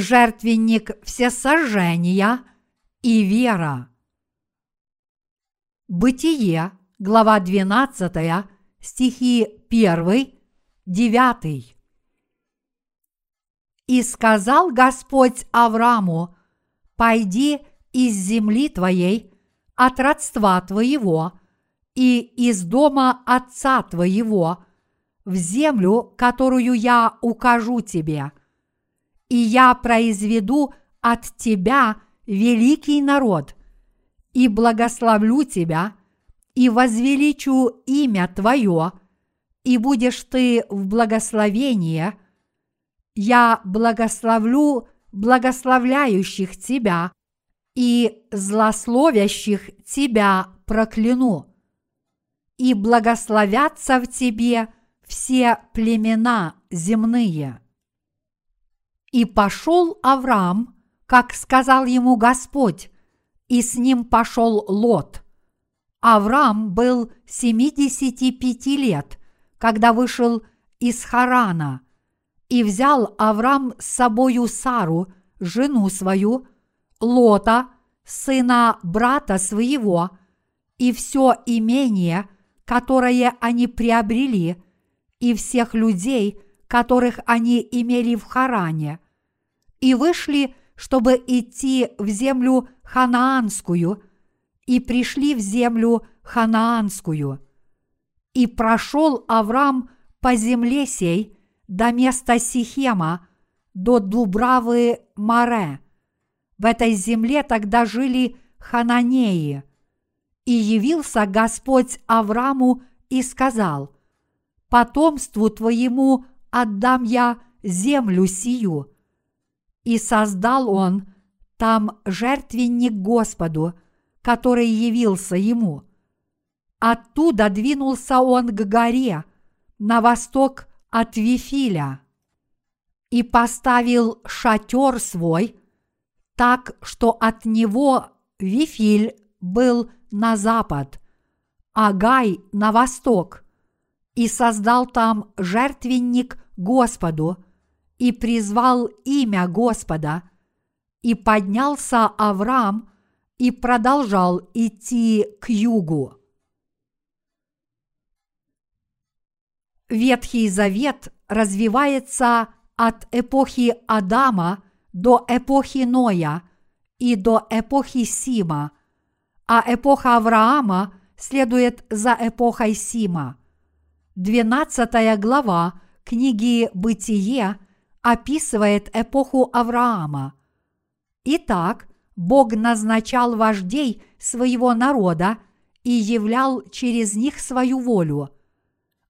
жертвенник всесожжения и вера. Бытие, глава 12, стихи 1, 9. И сказал Господь Аврааму, пойди из земли твоей, от родства твоего и из дома отца твоего, в землю, которую я укажу тебе – и я произведу от тебя великий народ, и благословлю тебя, и возвеличу имя твое, и будешь ты в благословении, я благословлю благословляющих тебя, и злословящих тебя прокляну. И благословятся в тебе все племена земные. И пошел Авраам, как сказал ему Господь, и с ним пошел Лот. Авраам был 75 лет, когда вышел из Харана, и взял Авраам с собою Сару, жену свою, Лота, сына брата своего, и все имение, которое они приобрели, и всех людей, которых они имели в Харане, и вышли, чтобы идти в землю ханаанскую, и пришли в землю ханаанскую. И прошел Авраам по земле сей до места Сихема, до Дубравы Маре. В этой земле тогда жили хананеи. И явился Господь Аврааму и сказал, «Потомству твоему отдам я землю сию. И создал он там жертвенник Господу, который явился ему. Оттуда двинулся он к горе на восток от Вифиля и поставил шатер свой так, что от него Вифиль был на запад, а Гай на восток – и создал там жертвенник Господу, и призвал имя Господа, и поднялся Авраам и продолжал идти к югу. Ветхий Завет развивается от эпохи Адама до эпохи Ноя и до эпохи Сима, а эпоха Авраама следует за эпохой Сима – 12 глава книги «Бытие» описывает эпоху Авраама. Итак, Бог назначал вождей своего народа и являл через них свою волю.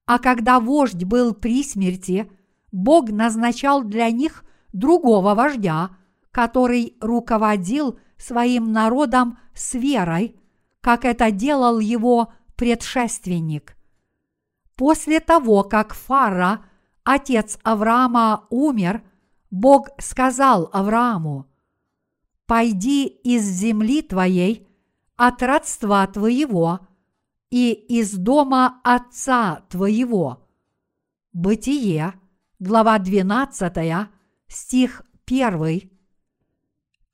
А когда вождь был при смерти, Бог назначал для них другого вождя, который руководил своим народом с верой, как это делал его предшественник – После того, как Фара, отец Авраама, умер, Бог сказал Аврааму, «Пойди из земли твоей, от родства твоего и из дома отца твоего». Бытие, глава 12, стих 1.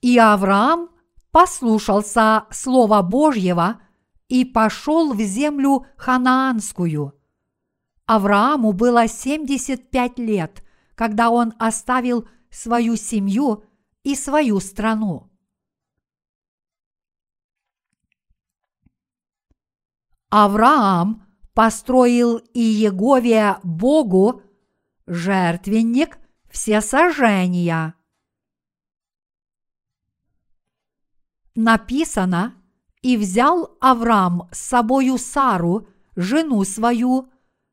И Авраам послушался Слова Божьего и пошел в землю ханаанскую – Аврааму было 75 лет, когда он оставил свою семью и свою страну. Авраам построил и Егове Богу жертвенник всесожжения. Написано, и взял Авраам с собою Сару, жену свою,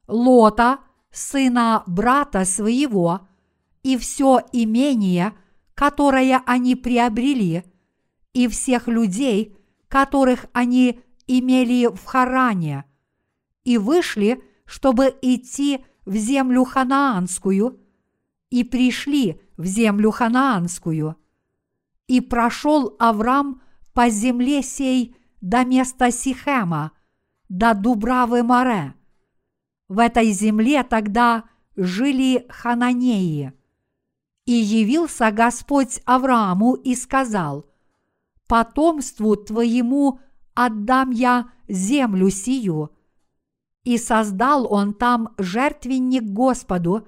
Лота, сына брата своего, и все имение, которое они приобрели, и всех людей, которых они имели в Харане, и вышли, чтобы идти в землю ханаанскую, и пришли в землю ханаанскую. И прошел Авраам по земле сей до места Сихема, до Дубравы Море, – в этой земле тогда жили хананеи. И явился Господь Аврааму и сказал, «Потомству твоему отдам я землю сию». И создал он там жертвенник Господу,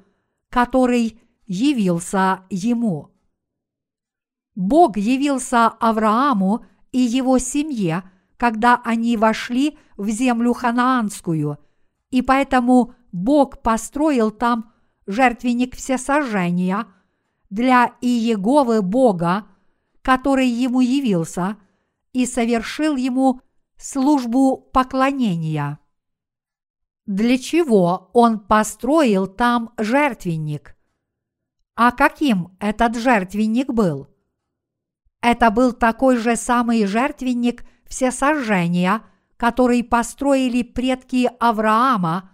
который явился ему. Бог явился Аврааму и его семье, когда они вошли в землю ханаанскую, и поэтому Бог построил там жертвенник всесожжения для Иеговы Бога, который ему явился, и совершил ему службу поклонения. Для чего он построил там жертвенник? А каким этот жертвенник был? Это был такой же самый жертвенник всесожжения, который построили предки Авраама,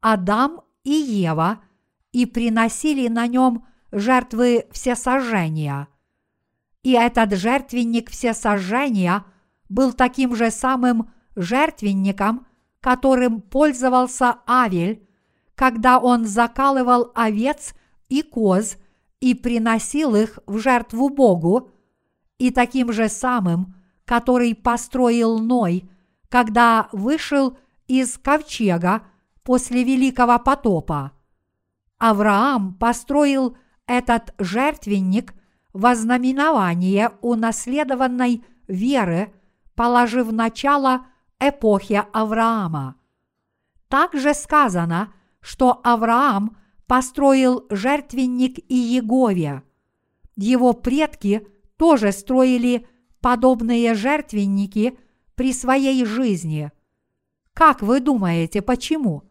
Адам и Ева, и приносили на нем жертвы всесожжения. И этот жертвенник всесожжения был таким же самым жертвенником, которым пользовался Авель, когда он закалывал овец и коз и приносил их в жертву Богу, и таким же самым, который построил Ной, когда вышел из ковчега после Великого потопа. Авраам построил этот жертвенник во знаменование унаследованной веры, положив начало эпохе Авраама. Также сказано, что Авраам построил жертвенник Иегове. Его предки тоже строили подобные жертвенники при своей жизни. Как вы думаете, почему?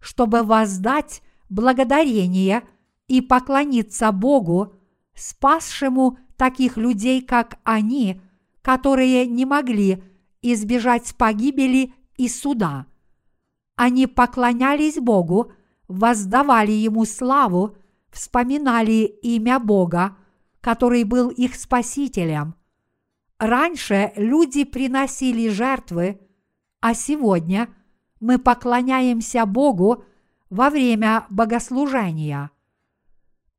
Чтобы воздать благодарение и поклониться Богу, спасшему таких людей, как они, которые не могли избежать погибели и суда. Они поклонялись Богу, воздавали Ему славу, вспоминали имя Бога, который был их спасителем. Раньше люди приносили жертвы, а сегодня мы поклоняемся Богу во время богослужения.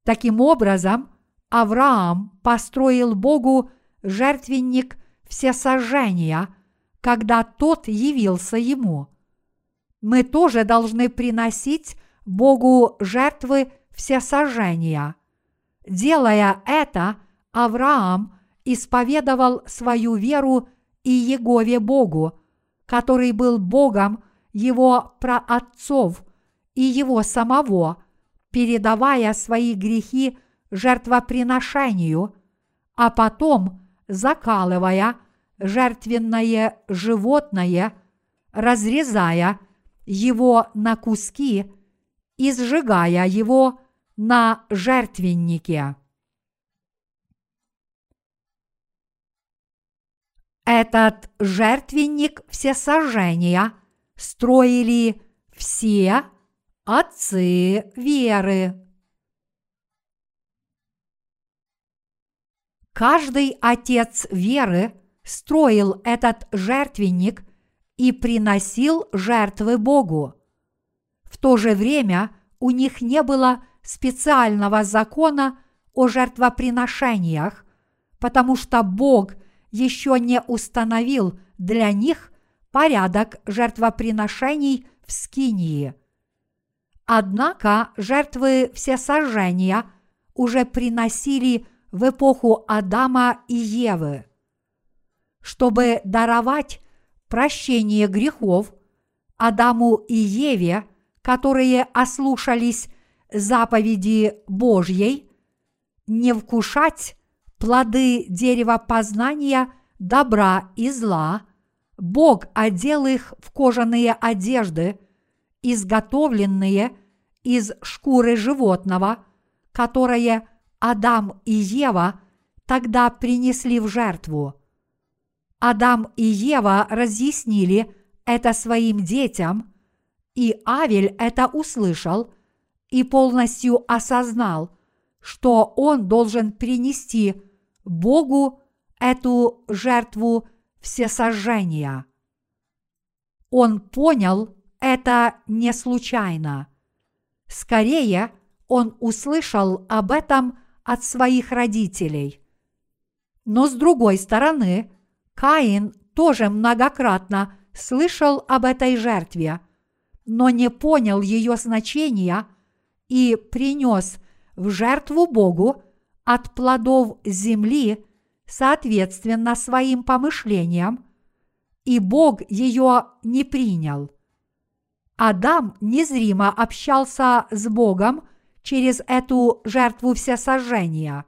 Таким образом, Авраам построил Богу жертвенник всесожжения, когда тот явился ему. Мы тоже должны приносить Богу жертвы всесожжения. Делая это, Авраам исповедовал свою веру и Егове Богу, который был Богом его праотцов и его самого, передавая свои грехи жертвоприношению, а потом закалывая жертвенное животное, разрезая его на куски и сжигая его на жертвеннике. Этот жертвенник всесожжения строили все отцы веры. Каждый отец веры строил этот жертвенник и приносил жертвы Богу. В то же время у них не было специального закона о жертвоприношениях, потому что Бог еще не установил для них порядок жертвоприношений в Скинии. Однако жертвы всесожжения уже приносили в эпоху Адама и Евы. Чтобы даровать прощение грехов Адаму и Еве, которые ослушались заповеди Божьей, не вкушать плоды дерева познания добра и зла, Бог одел их в кожаные одежды, изготовленные из шкуры животного, которое Адам и Ева тогда принесли в жертву. Адам и Ева разъяснили это своим детям, и Авель это услышал и полностью осознал, что он должен принести Богу эту жертву всесожжения. Он понял это не случайно. Скорее, он услышал об этом от своих родителей. Но с другой стороны, Каин тоже многократно слышал об этой жертве, но не понял ее значения и принес в жертву Богу от плодов земли соответственно своим помышлениям, и Бог ее не принял. Адам незримо общался с Богом через эту жертву всесожжения.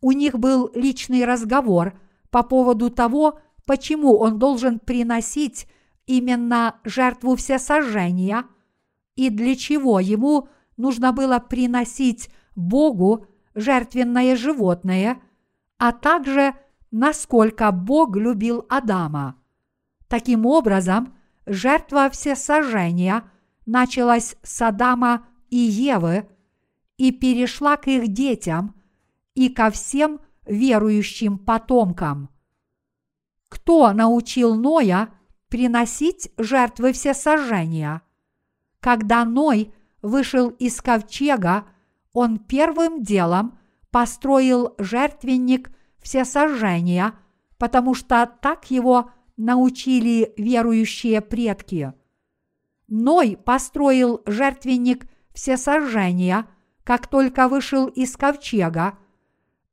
У них был личный разговор по поводу того, почему он должен приносить именно жертву всесожжения и для чего ему нужно было приносить Богу жертвенное животное, а также насколько Бог любил Адама. Таким образом, жертва всесожжения началась с Адама и Евы и перешла к их детям и ко всем верующим потомкам. Кто научил Ноя приносить жертвы всесожжения? Когда Ной вышел из ковчега, он первым делом построил жертвенник всесожжения, потому что так его научили верующие предки. Ной построил жертвенник всесожжения, как только вышел из ковчега,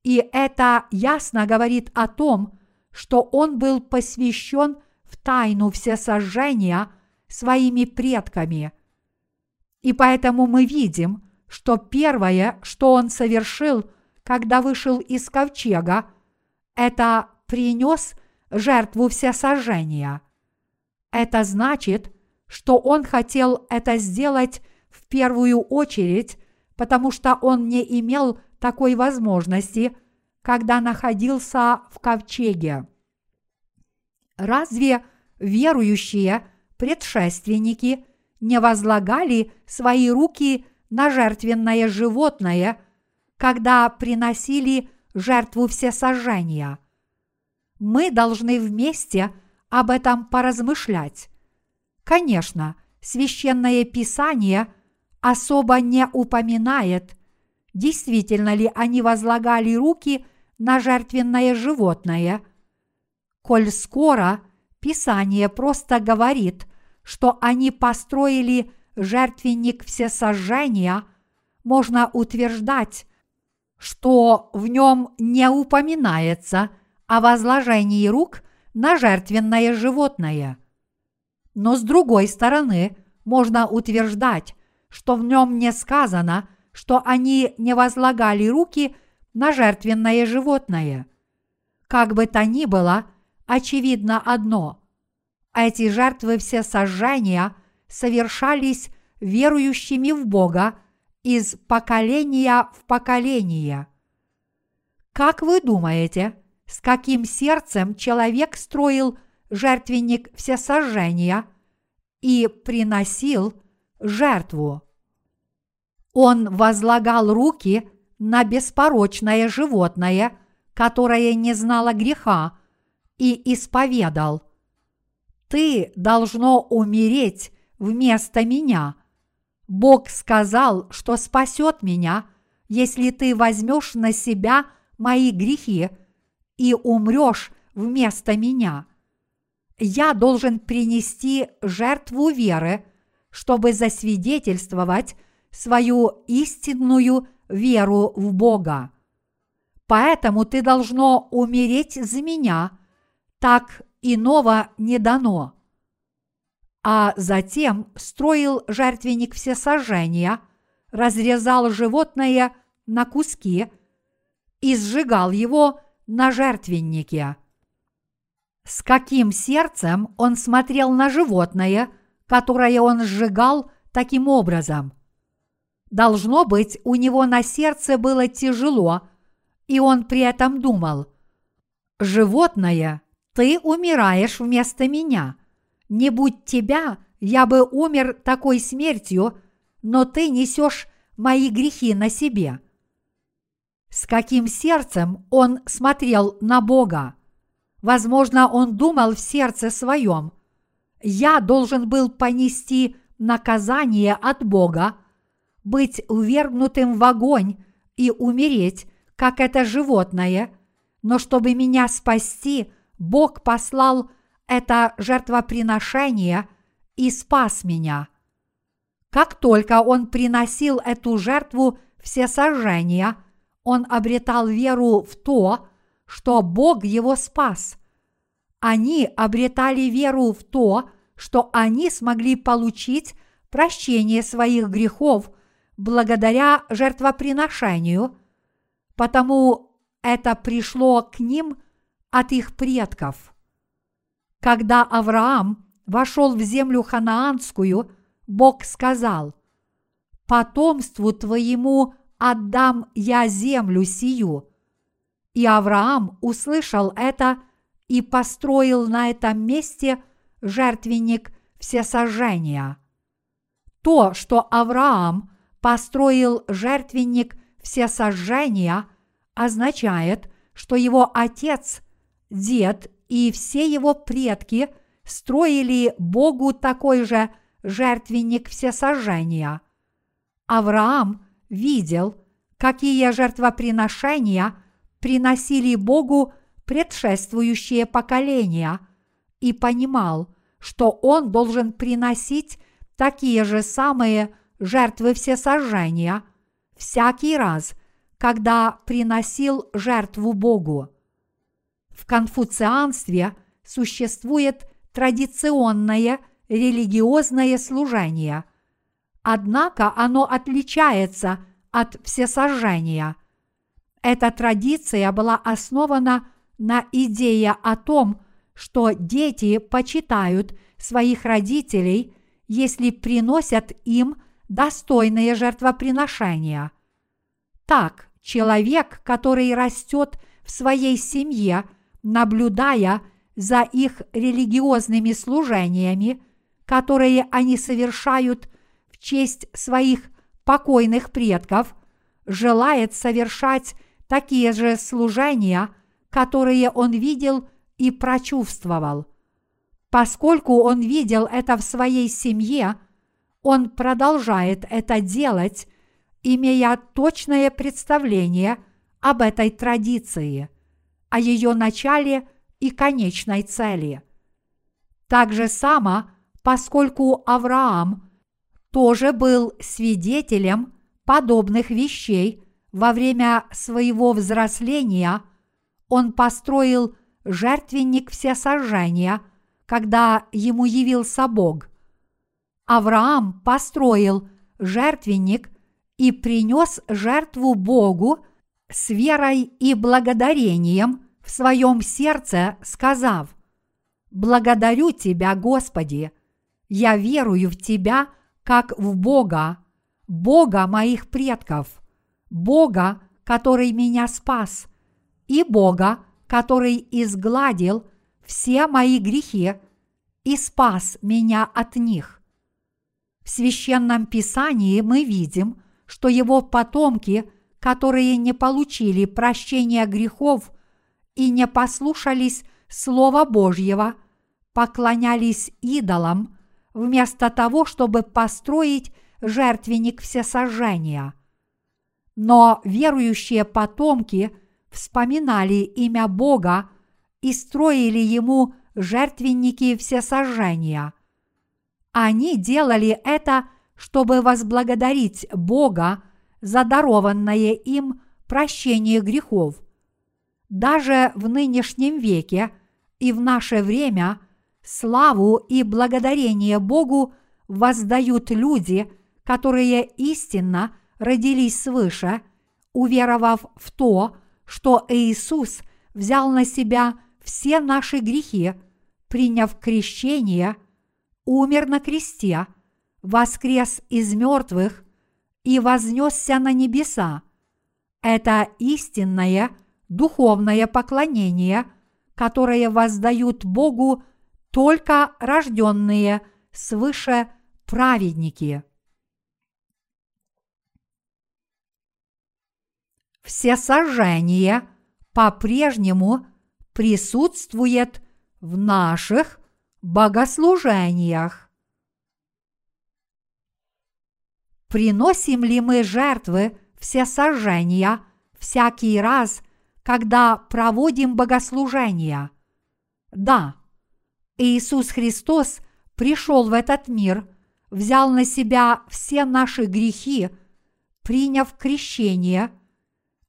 и это ясно говорит о том, что он был посвящен в тайну всесожжения своими предками. И поэтому мы видим, что первое, что он совершил, когда вышел из ковчега, это принес – жертву всесожжения. Это значит, что он хотел это сделать в первую очередь, потому что он не имел такой возможности, когда находился в ковчеге. Разве верующие предшественники не возлагали свои руки на жертвенное животное, когда приносили жертву всесожжения – мы должны вместе об этом поразмышлять. Конечно, священное писание особо не упоминает, действительно ли они возлагали руки на жертвенное животное. Коль скоро Писание просто говорит, что они построили жертвенник всесожжения, можно утверждать, что в нем не упоминается – о возложении рук на жертвенное животное. Но с другой стороны, можно утверждать, что в нем не сказано, что они не возлагали руки на жертвенное животное. Как бы то ни было, очевидно одно – эти жертвы все сожжения совершались верующими в Бога из поколения в поколение. Как вы думаете – с каким сердцем человек строил жертвенник всесожжения и приносил жертву. Он возлагал руки на беспорочное животное, которое не знало греха, и исповедал «Ты должно умереть вместо меня. Бог сказал, что спасет меня, если ты возьмешь на себя мои грехи – и умрешь вместо меня. Я должен принести жертву веры, чтобы засвидетельствовать свою истинную веру в Бога. Поэтому ты должно умереть за меня, так иного не дано. А затем строил жертвенник всесожжения, разрезал животное на куски и сжигал его на жертвеннике. С каким сердцем он смотрел на животное, которое он сжигал таким образом? Должно быть, у него на сердце было тяжело, и он при этом думал, «Животное, ты умираешь вместо меня. Не будь тебя, я бы умер такой смертью, но ты несешь мои грехи на себе. С каким сердцем он смотрел на Бога? Возможно, он думал в сердце своем. Я должен был понести наказание от Бога, быть увергнутым в огонь и умереть, как это животное, но чтобы меня спасти, Бог послал это жертвоприношение и спас меня. Как только он приносил эту жертву все сожжения, он обретал веру в то, что Бог его спас. Они обретали веру в то, что они смогли получить прощение своих грехов благодаря жертвоприношению, потому это пришло к ним от их предков. Когда Авраам вошел в землю ханаанскую, Бог сказал, «Потомству твоему отдам я землю сию». И Авраам услышал это и построил на этом месте жертвенник всесожжения. То, что Авраам построил жертвенник всесожжения, означает, что его отец, дед и все его предки строили Богу такой же жертвенник всесожжения. Авраам видел, какие жертвоприношения приносили Богу предшествующие поколения и понимал, что он должен приносить такие же самые жертвы всесожжения всякий раз, когда приносил жертву Богу. В конфуцианстве существует традиционное религиозное служение, однако оно отличается от всесожжения. Эта традиция была основана на идее о том, что дети почитают своих родителей, если приносят им достойные жертвоприношения. Так, человек, который растет в своей семье, наблюдая за их религиозными служениями, которые они совершают в честь своих покойных предков, желает совершать такие же служения, которые он видел и прочувствовал. Поскольку он видел это в своей семье, он продолжает это делать, имея точное представление об этой традиции, о ее начале и конечной цели. Так же само, поскольку Авраам тоже был свидетелем подобных вещей во время своего взросления, он построил жертвенник всесожжения, когда ему явился Бог. Авраам построил жертвенник и принес жертву Богу с верой и благодарением в своем сердце, сказав, «Благодарю Тебя, Господи, я верую в Тебя, как в Бога, Бога моих предков, Бога, который меня спас, и Бога, который изгладил все мои грехи и спас меня от них. В священном писании мы видим, что его потомки, которые не получили прощения грехов и не послушались Слова Божьего, поклонялись идолам, вместо того, чтобы построить жертвенник всесожжения. Но верующие потомки – вспоминали имя Бога и строили ему жертвенники всесожжения. Они делали это, чтобы возблагодарить Бога за дарованное им прощение грехов. Даже в нынешнем веке и в наше время славу и благодарение Богу воздают люди, которые истинно родились свыше, уверовав в то, что Иисус взял на себя все наши грехи, приняв крещение, умер на кресте, воскрес из мертвых и вознесся на небеса. Это истинное духовное поклонение, которое воздают Богу только рожденные свыше праведники. всесожжение по-прежнему присутствует в наших богослужениях. Приносим ли мы жертвы все сожжения всякий раз, когда проводим богослужения. Да, Иисус Христос пришел в этот мир, взял на себя все наши грехи, приняв крещение,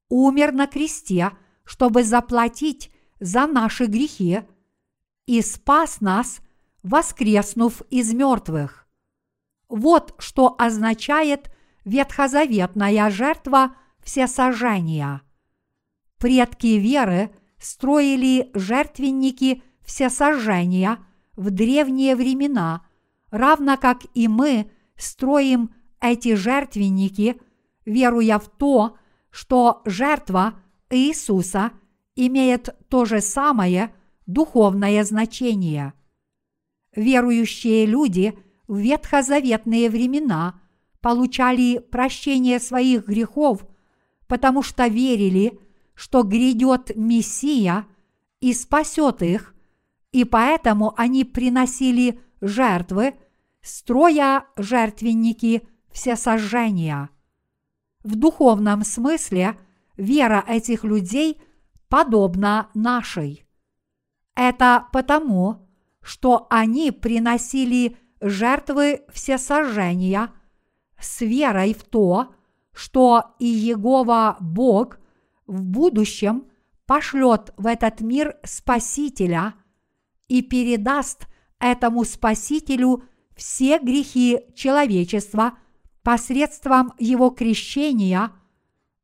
умер на кресте, чтобы заплатить за наши грехи и спас нас, воскреснув из мертвых. Вот что означает ветхозаветная жертва всесожжения. Предки веры строили жертвенники всесожжения в древние времена, равно как и мы строим эти жертвенники, веруя в то, что жертва Иисуса имеет то же самое духовное значение. Верующие люди в ветхозаветные времена получали прощение своих грехов, потому что верили, что грядет Мессия и спасет их, и поэтому они приносили жертвы, строя жертвенники всесожжения. В духовном смысле вера этих людей подобна нашей. Это потому, что они приносили жертвы всесожжения с верой в то, что и Егова Бог в будущем пошлет в этот мир Спасителя и передаст этому Спасителю все грехи человечества посредством его крещения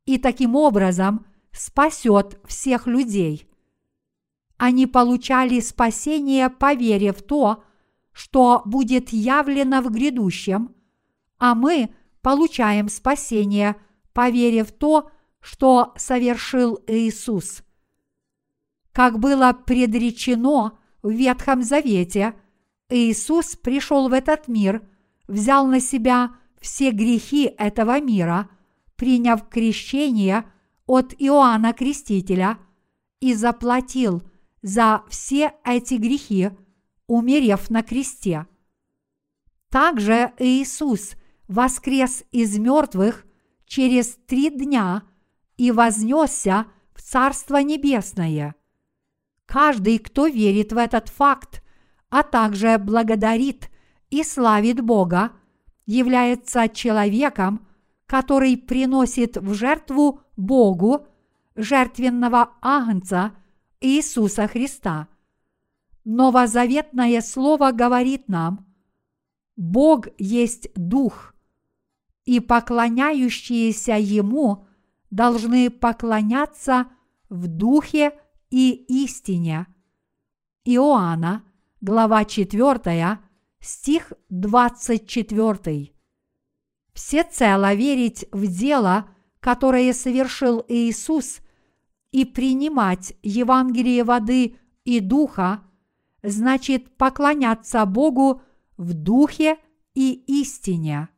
и таким образом спасет всех людей. Они получали спасение по вере в то, что будет явлено в грядущем, а мы получаем спасение по вере в то, что совершил Иисус. Как было предречено в Ветхом Завете, Иисус пришел в этот мир, взял на себя все грехи этого мира, приняв крещение от Иоанна Крестителя и заплатил – за все эти грехи, умерев на кресте. Также Иисус воскрес из мертвых через три дня и вознесся в Царство Небесное. Каждый, кто верит в этот факт, а также благодарит и славит Бога, является человеком, который приносит в жертву Богу жертвенного агнца – Иисуса Христа. Новозаветное Слово говорит нам, Бог есть Дух, и поклоняющиеся Ему должны поклоняться в Духе и истине. Иоанна, глава 4, стих 24. Всецело верить в дело, которое совершил Иисус и принимать Евангелие воды и духа, значит поклоняться Богу в духе и истине.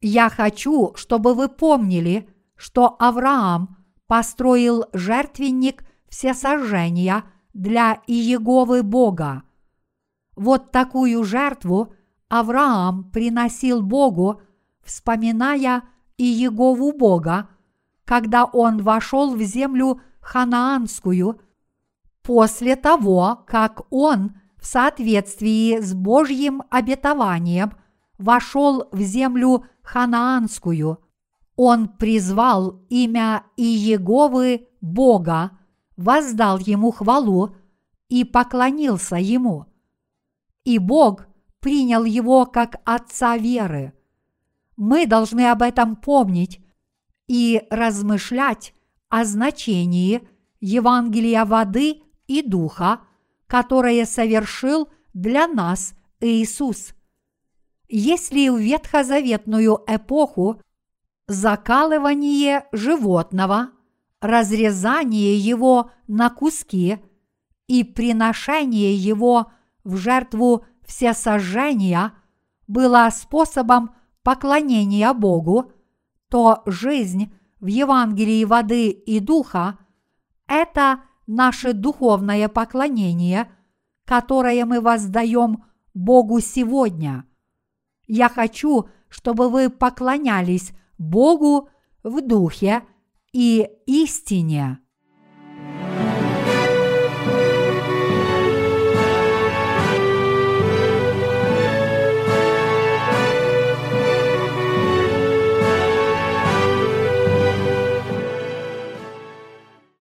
Я хочу, чтобы вы помнили, что Авраам построил жертвенник всесожжения для Иеговы Бога. Вот такую жертву Авраам приносил Богу, вспоминая Иегову Бога, когда он вошел в землю ханаанскую, после того, как он в соответствии с Божьим обетованием вошел в землю ханаанскую, он призвал имя Иеговы Бога, воздал ему хвалу и поклонился ему. И Бог принял его как отца веры. Мы должны об этом помнить и размышлять о значении Евангелия воды и духа, которое совершил для нас Иисус. Если в ветхозаветную эпоху закалывание животного, разрезание его на куски и приношение его в жертву всесожжения было способом поклонения Богу, то жизнь в Евангелии воды и духа – это наше духовное поклонение, которое мы воздаем Богу сегодня. Я хочу, чтобы вы поклонялись Богу в духе и истине.